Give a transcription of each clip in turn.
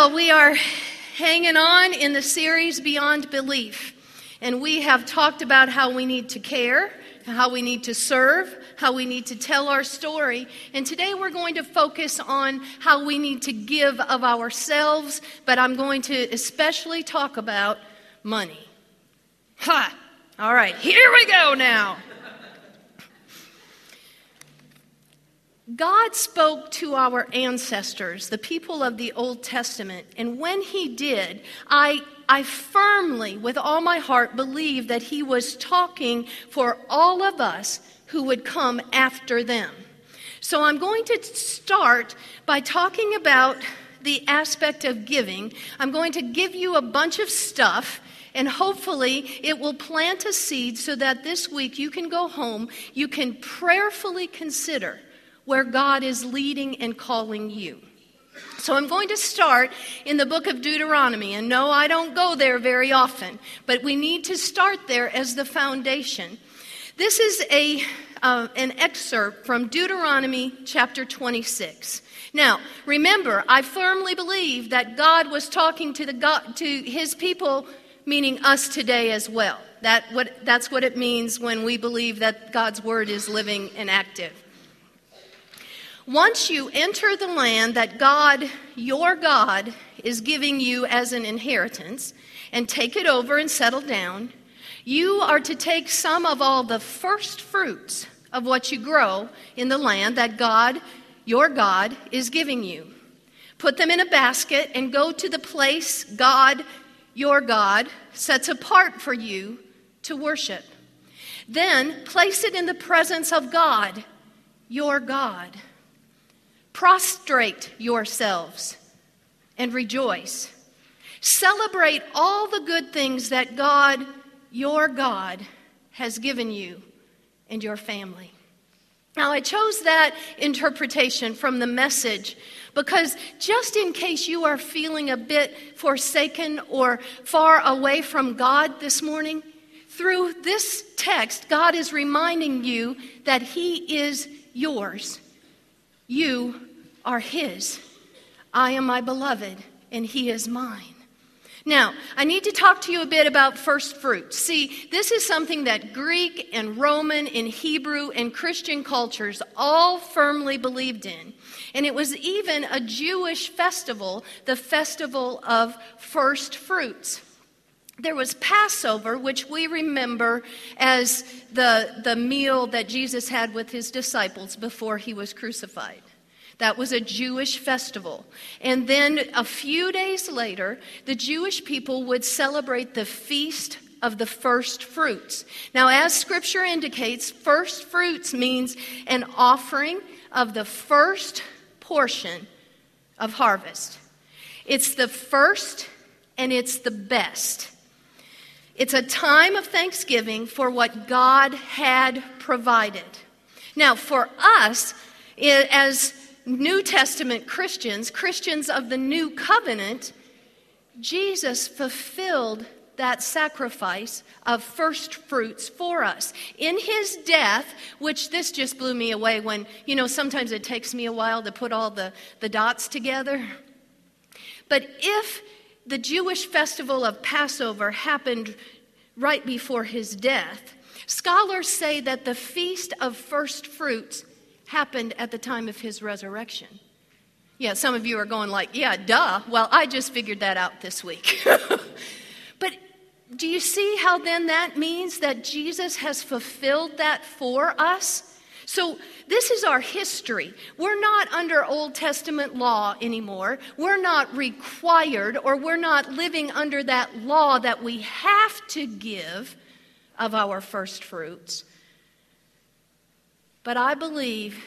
Well, we are hanging on in the series Beyond Belief. And we have talked about how we need to care, how we need to serve, how we need to tell our story. And today we're going to focus on how we need to give of ourselves, but I'm going to especially talk about money. Ha! All right, here we go now. God spoke to our ancestors, the people of the Old Testament, and when He did, I, I firmly, with all my heart, believe that He was talking for all of us who would come after them. So I'm going to start by talking about the aspect of giving. I'm going to give you a bunch of stuff. And hopefully, it will plant a seed so that this week you can go home, you can prayerfully consider where God is leading and calling you. So I'm going to start in the book of Deuteronomy. And no, I don't go there very often, but we need to start there as the foundation. This is a, uh, an excerpt from Deuteronomy chapter 26. Now, remember, I firmly believe that God was talking to, the God, to his people, meaning us today as well. That what, that's what it means when we believe that God's word is living and active. Once you enter the land that God, your God, is giving you as an inheritance and take it over and settle down, you are to take some of all the first fruits of what you grow in the land that God, your God, is giving you. Put them in a basket and go to the place God, your God, sets apart for you to worship. Then place it in the presence of God, your God. Prostrate yourselves and rejoice. Celebrate all the good things that God, your God, has given you and your family. Now, I chose that interpretation from the message because just in case you are feeling a bit forsaken or far away from God this morning, through this text, God is reminding you that He is yours you are his. I am my beloved, and he is mine. Now, I need to talk to you a bit about first fruits. See, this is something that Greek and Roman and Hebrew and Christian cultures all firmly believed in. And it was even a Jewish festival, the festival of first fruits. There was Passover, which we remember as the, the meal that Jesus had with his disciples before he was crucified. That was a Jewish festival. And then a few days later, the Jewish people would celebrate the feast of the first fruits. Now, as scripture indicates, first fruits means an offering of the first portion of harvest. It's the first and it's the best. It's a time of thanksgiving for what God had provided. Now, for us, as New Testament Christians, Christians of the new covenant, Jesus fulfilled that sacrifice of first fruits for us. In his death, which this just blew me away when, you know, sometimes it takes me a while to put all the, the dots together. But if the Jewish festival of Passover happened right before his death. Scholars say that the feast of first fruits happened at the time of his resurrection. Yeah, some of you are going like, yeah, duh. Well, I just figured that out this week. but do you see how then that means that Jesus has fulfilled that for us? So, this is our history. We're not under Old Testament law anymore. We're not required or we're not living under that law that we have to give of our first fruits. But I believe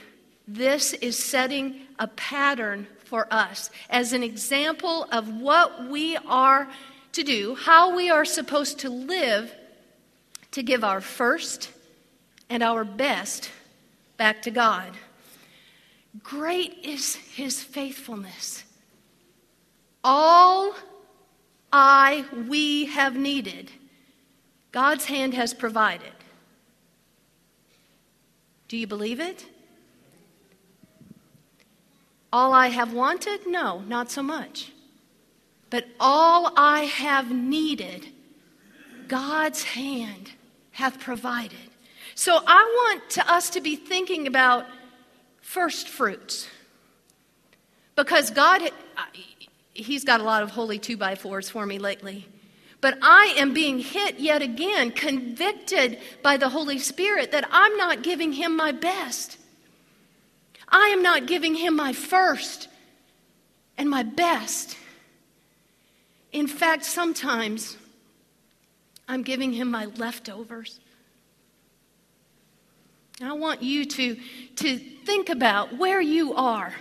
this is setting a pattern for us as an example of what we are to do, how we are supposed to live to give our first and our best back to God. Great is his faithfulness. All I, we have needed, God's hand has provided. Do you believe it? All I have wanted? No, not so much. But all I have needed, God's hand hath provided. So I want to us to be thinking about first fruits. Because God, uh, He's got a lot of holy two by fours for me lately. But I am being hit yet again, convicted by the Holy Spirit that I'm not giving Him my best. I am not giving Him my first and my best. In fact, sometimes I'm giving Him my leftovers. I want you to, to think about where you are.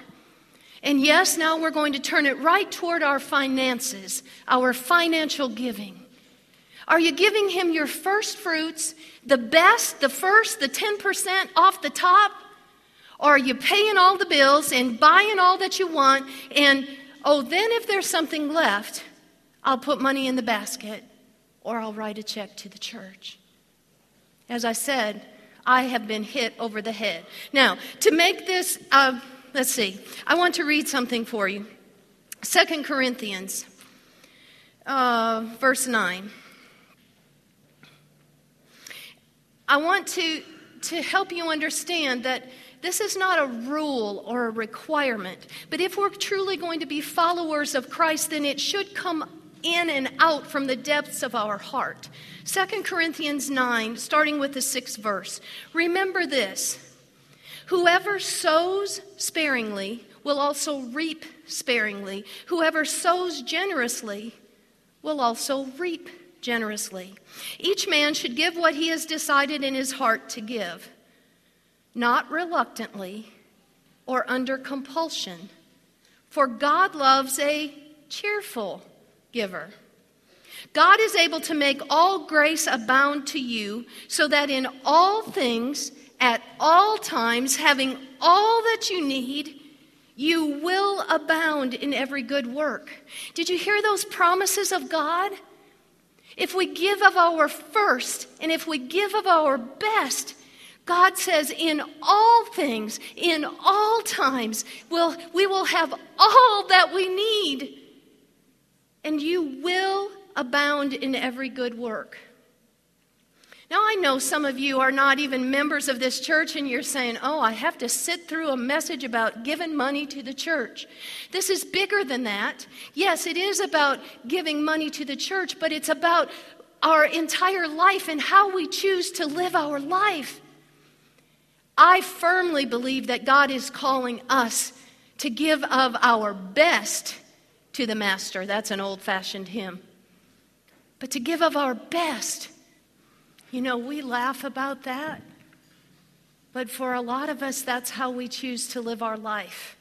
And yes, now we're going to turn it right toward our finances, our financial giving. Are you giving him your first fruits, the best, the first, the 10% off the top? Or are you paying all the bills and buying all that you want? And oh, then if there's something left, I'll put money in the basket or I'll write a check to the church. As I said, I have been hit over the head. Now, to make this, uh, let's see, I want to read something for you. Second Corinthians, uh, verse 9. I want to, to help you understand that this is not a rule or a requirement, but if we're truly going to be followers of Christ, then it should come in and out from the depths of our heart. 2 Corinthians 9, starting with the sixth verse. Remember this Whoever sows sparingly will also reap sparingly. Whoever sows generously will also reap generously. Each man should give what he has decided in his heart to give, not reluctantly or under compulsion, for God loves a cheerful giver. God is able to make all grace abound to you, so that in all things, at all times, having all that you need, you will abound in every good work. Did you hear those promises of God? If we give of our first and if we give of our best, God says, in all things, in all times, we'll, we will have all that we need. And you will abound in every good work. Now, I know some of you are not even members of this church, and you're saying, Oh, I have to sit through a message about giving money to the church. This is bigger than that. Yes, it is about giving money to the church, but it's about our entire life and how we choose to live our life. I firmly believe that God is calling us to give of our best to the Master. That's an old fashioned hymn. But to give of our best you know, we laugh about that. But for a lot of us, that's how we choose to live our life.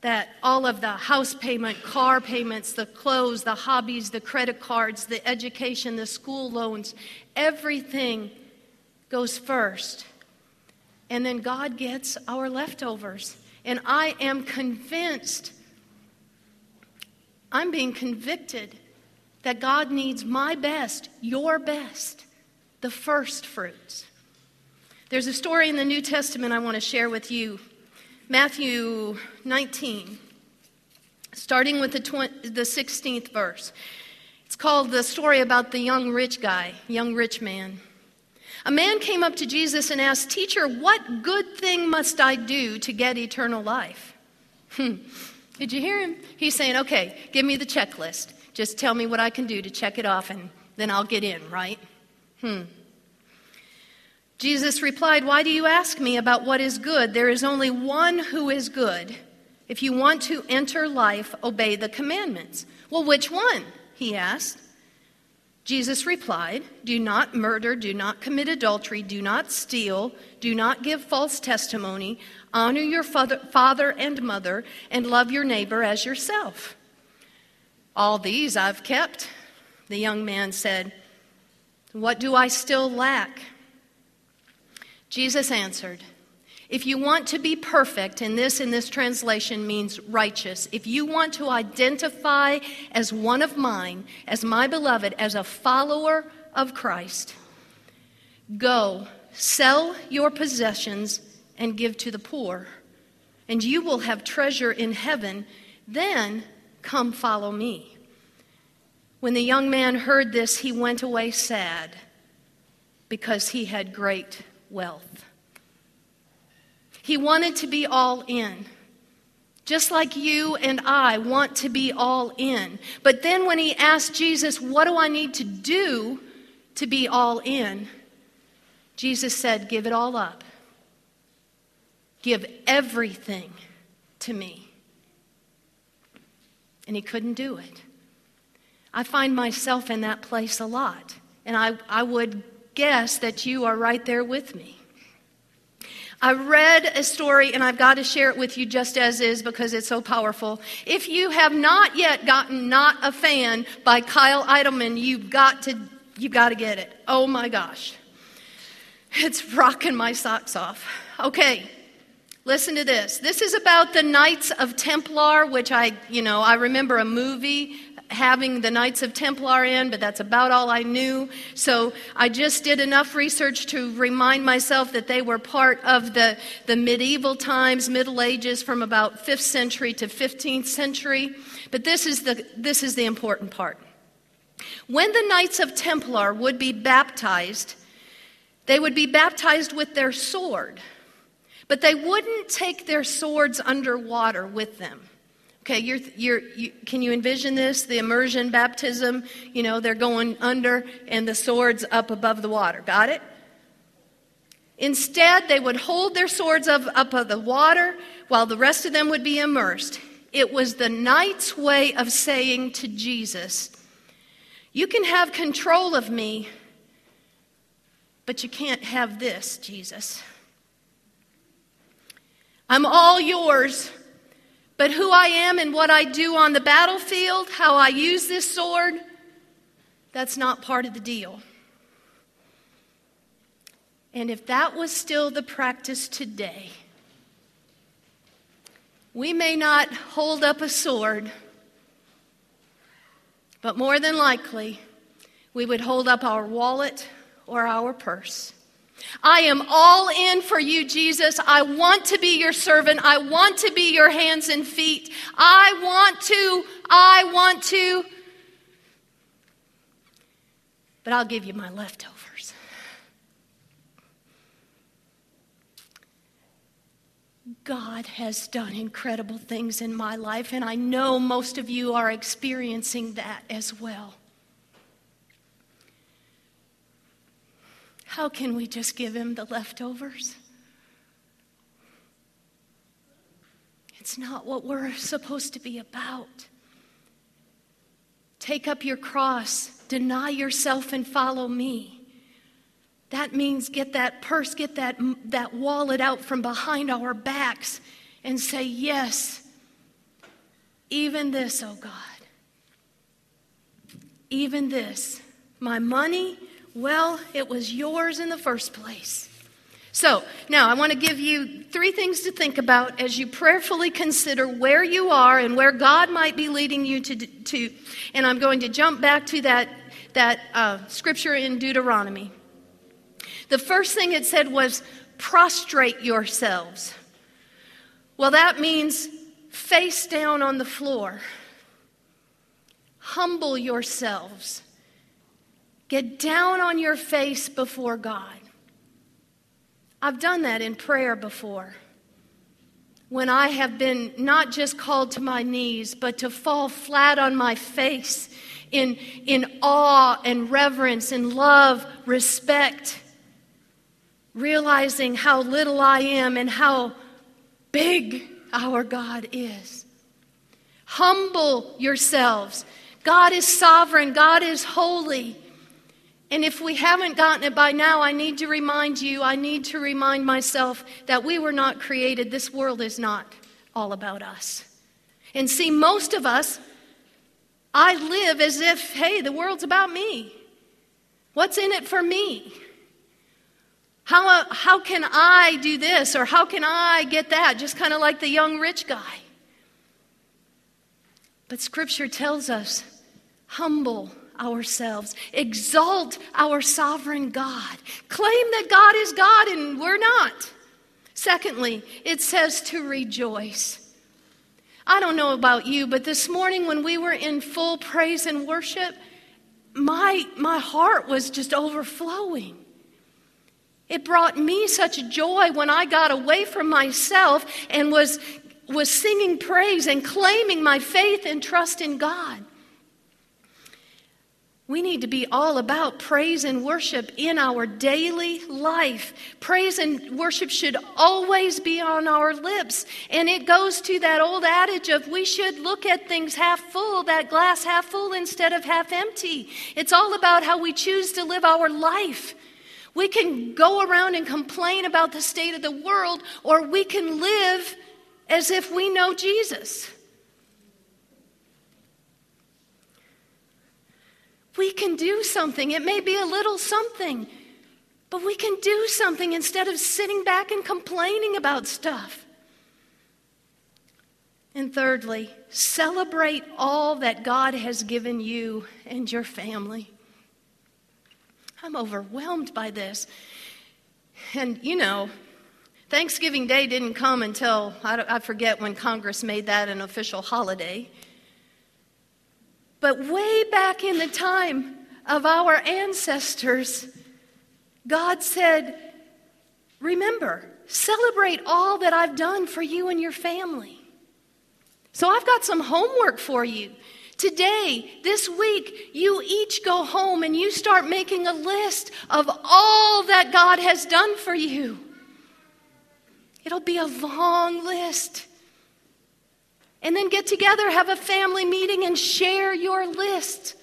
That all of the house payment, car payments, the clothes, the hobbies, the credit cards, the education, the school loans, everything goes first. And then God gets our leftovers. And I am convinced, I'm being convicted that God needs my best, your best the first fruits. There's a story in the New Testament I want to share with you Matthew 19, starting with the, 20, the 16th verse. It's called the story about the young rich guy, young rich man. A man came up to Jesus and asked, Teacher, what good thing must I do to get eternal life? Hmm. Did you hear him? He's saying, Okay, give me the checklist. Just tell me what I can do to check it off, and then I'll get in, right? Hmm. Jesus replied, Why do you ask me about what is good? There is only one who is good. If you want to enter life, obey the commandments. Well, which one? He asked. Jesus replied, Do not murder, do not commit adultery, do not steal, do not give false testimony, honor your father and mother, and love your neighbor as yourself. All these I've kept, the young man said. What do I still lack? Jesus answered, If you want to be perfect, and this in this translation means righteous, if you want to identify as one of mine, as my beloved, as a follower of Christ, go, sell your possessions, and give to the poor, and you will have treasure in heaven. Then come follow me. When the young man heard this, he went away sad because he had great wealth. He wanted to be all in. Just like you and I want to be all in. But then when he asked Jesus, What do I need to do to be all in? Jesus said, Give it all up. Give everything to me. And he couldn't do it. I find myself in that place a lot. And I, I would guess that you are right there with me. I read a story and I've got to share it with you just as is because it's so powerful. If you have not yet gotten Not a Fan by Kyle Idleman, you've got to you've got to get it. Oh my gosh. It's rocking my socks off. Okay. Listen to this. This is about the Knights of Templar, which I, you know, I remember a movie having the Knights of Templar in, but that's about all I knew. So I just did enough research to remind myself that they were part of the, the medieval times, Middle Ages, from about 5th century to 15th century. But this is the, this is the important part. When the Knights of Templar would be baptized, they would be baptized with their sword, but they wouldn't take their swords underwater with them. Okay, you're, you're, you, can you envision this? The immersion baptism, you know, they're going under and the sword's up above the water. Got it? Instead, they would hold their swords up, up of the water while the rest of them would be immersed. It was the knight's way of saying to Jesus, You can have control of me, but you can't have this, Jesus. I'm all yours but who I am and what I do on the battlefield, how I use this sword, that's not part of the deal. And if that was still the practice today, we may not hold up a sword, but more than likely, we would hold up our wallet or our purse. I am all in for you, Jesus. I want to be your servant. I want to be your hands and feet. I want to. I want to. But I'll give you my leftovers. God has done incredible things in my life, and I know most of you are experiencing that as well. How can we just give him the leftovers? It's not what we're supposed to be about. Take up your cross, deny yourself, and follow me. That means get that purse, get that, that wallet out from behind our backs and say, Yes, even this, oh God. Even this. My money, well, it was yours in the first place. So, now I want to give you three things to think about as you prayerfully consider where you are and where God might be leading you to. to and I'm going to jump back to that, that uh, scripture in Deuteronomy. The first thing it said was prostrate yourselves. Well, that means face down on the floor, humble yourselves. Get down on your face before God. I've done that in prayer before. When I have been not just called to my knees, but to fall flat on my face in, in awe and reverence and love, respect, realizing how little I am and how big our God is. Humble yourselves. God is sovereign, God is holy. And if we haven't gotten it by now, I need to remind you, I need to remind myself that we were not created. This world is not all about us. And see, most of us, I live as if, hey, the world's about me. What's in it for me? How, how can I do this or how can I get that? Just kind of like the young rich guy. But Scripture tells us humble ourselves, exalt our sovereign God, claim that God is God and we're not. Secondly, it says to rejoice. I don't know about you, but this morning when we were in full praise and worship, my, my heart was just overflowing. It brought me such joy when I got away from myself and was, was singing praise and claiming my faith and trust in God. We need to be all about praise and worship in our daily life. Praise and worship should always be on our lips. And it goes to that old adage of we should look at things half full, that glass half full instead of half empty. It's all about how we choose to live our life. We can go around and complain about the state of the world, or we can live as if we know Jesus. We can do something. It may be a little something, but we can do something instead of sitting back and complaining about stuff. And thirdly, celebrate all that God has given you and your family. I'm overwhelmed by this. And, you know, Thanksgiving Day didn't come until, I, forget when Congress made that an official holiday. But way back in the time of our ancestors, God said, Remember, celebrate all that I've done for you and your family. So I've got some homework for you. Today, this week, you each go home and you start making a list of all that God has done for you. It'll be a long list. And then get together, have a family meeting, and share your list.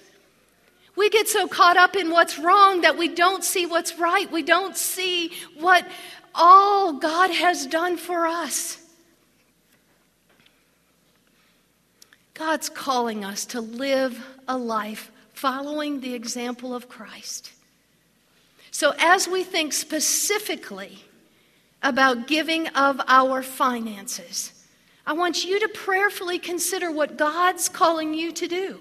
We get so caught up in what's wrong that we don't see what's right. We don't see what all God has done for us. God's calling us to live a life following the example of Christ. So, as we think specifically about giving of our finances, I want you to prayerfully consider what God's calling you to do.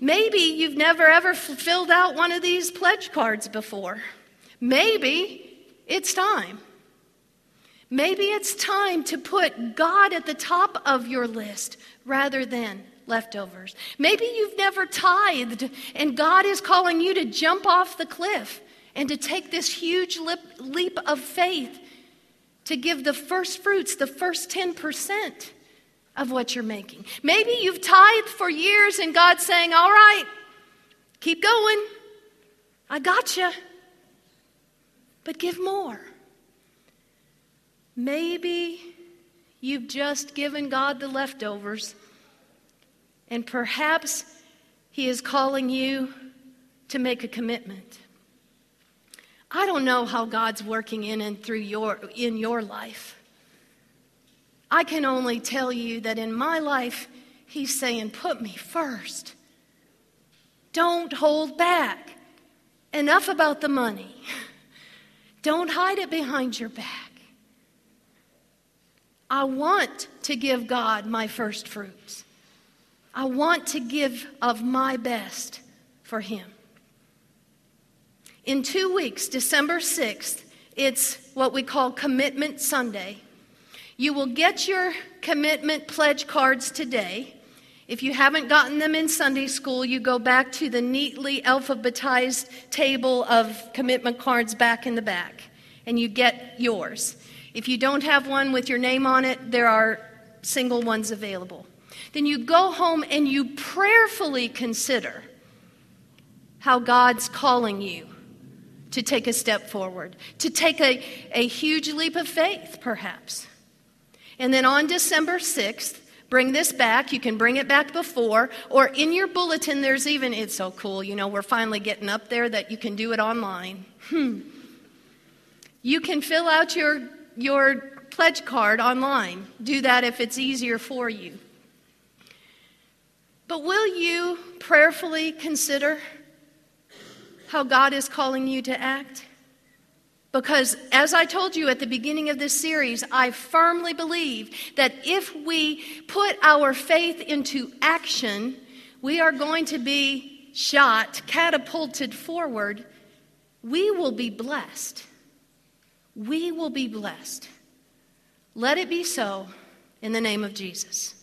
Maybe you've never ever filled out one of these pledge cards before. Maybe it's time. Maybe it's time to put God at the top of your list rather than leftovers. Maybe you've never tithed and God is calling you to jump off the cliff and to take this huge leap of faith to give the first fruits, the first 10% of what you're making. Maybe you've tithed for years and God's saying, All right, keep going. I got you. But give more. Maybe you've just given God the leftovers, and perhaps He is calling you to make a commitment. I don't know how God's working in and through your in your life. I can only tell you that in my life he's saying put me first. Don't hold back. Enough about the money. Don't hide it behind your back. I want to give God my first fruits. I want to give of my best for Him. In two weeks, December 6th, it's what we call Commitment Sunday. You will get your commitment pledge cards today. If you haven't gotten them in Sunday school, you go back to the neatly alphabetized table of commitment cards back in the back, and you get yours. If you don't have one with your name on it, there are single ones available. Then you go home and you prayerfully consider how God's calling you to take a step forward, to take a, a huge leap of faith, perhaps. And then on December 6th, bring this back. You can bring it back before, or in your bulletin, there's even, it's so cool, you know, we're finally getting up there that you can do it online. Hmm. You can fill out your your pledge card online. Do that if it's easier for you. But will you prayerfully consider how God is calling you to act? Because, as I told you at the beginning of this series, I firmly believe that if we put our faith into action, we are going to be shot, catapulted forward. We will be blessed we will be blessed. Let it be so in the name of Jesus.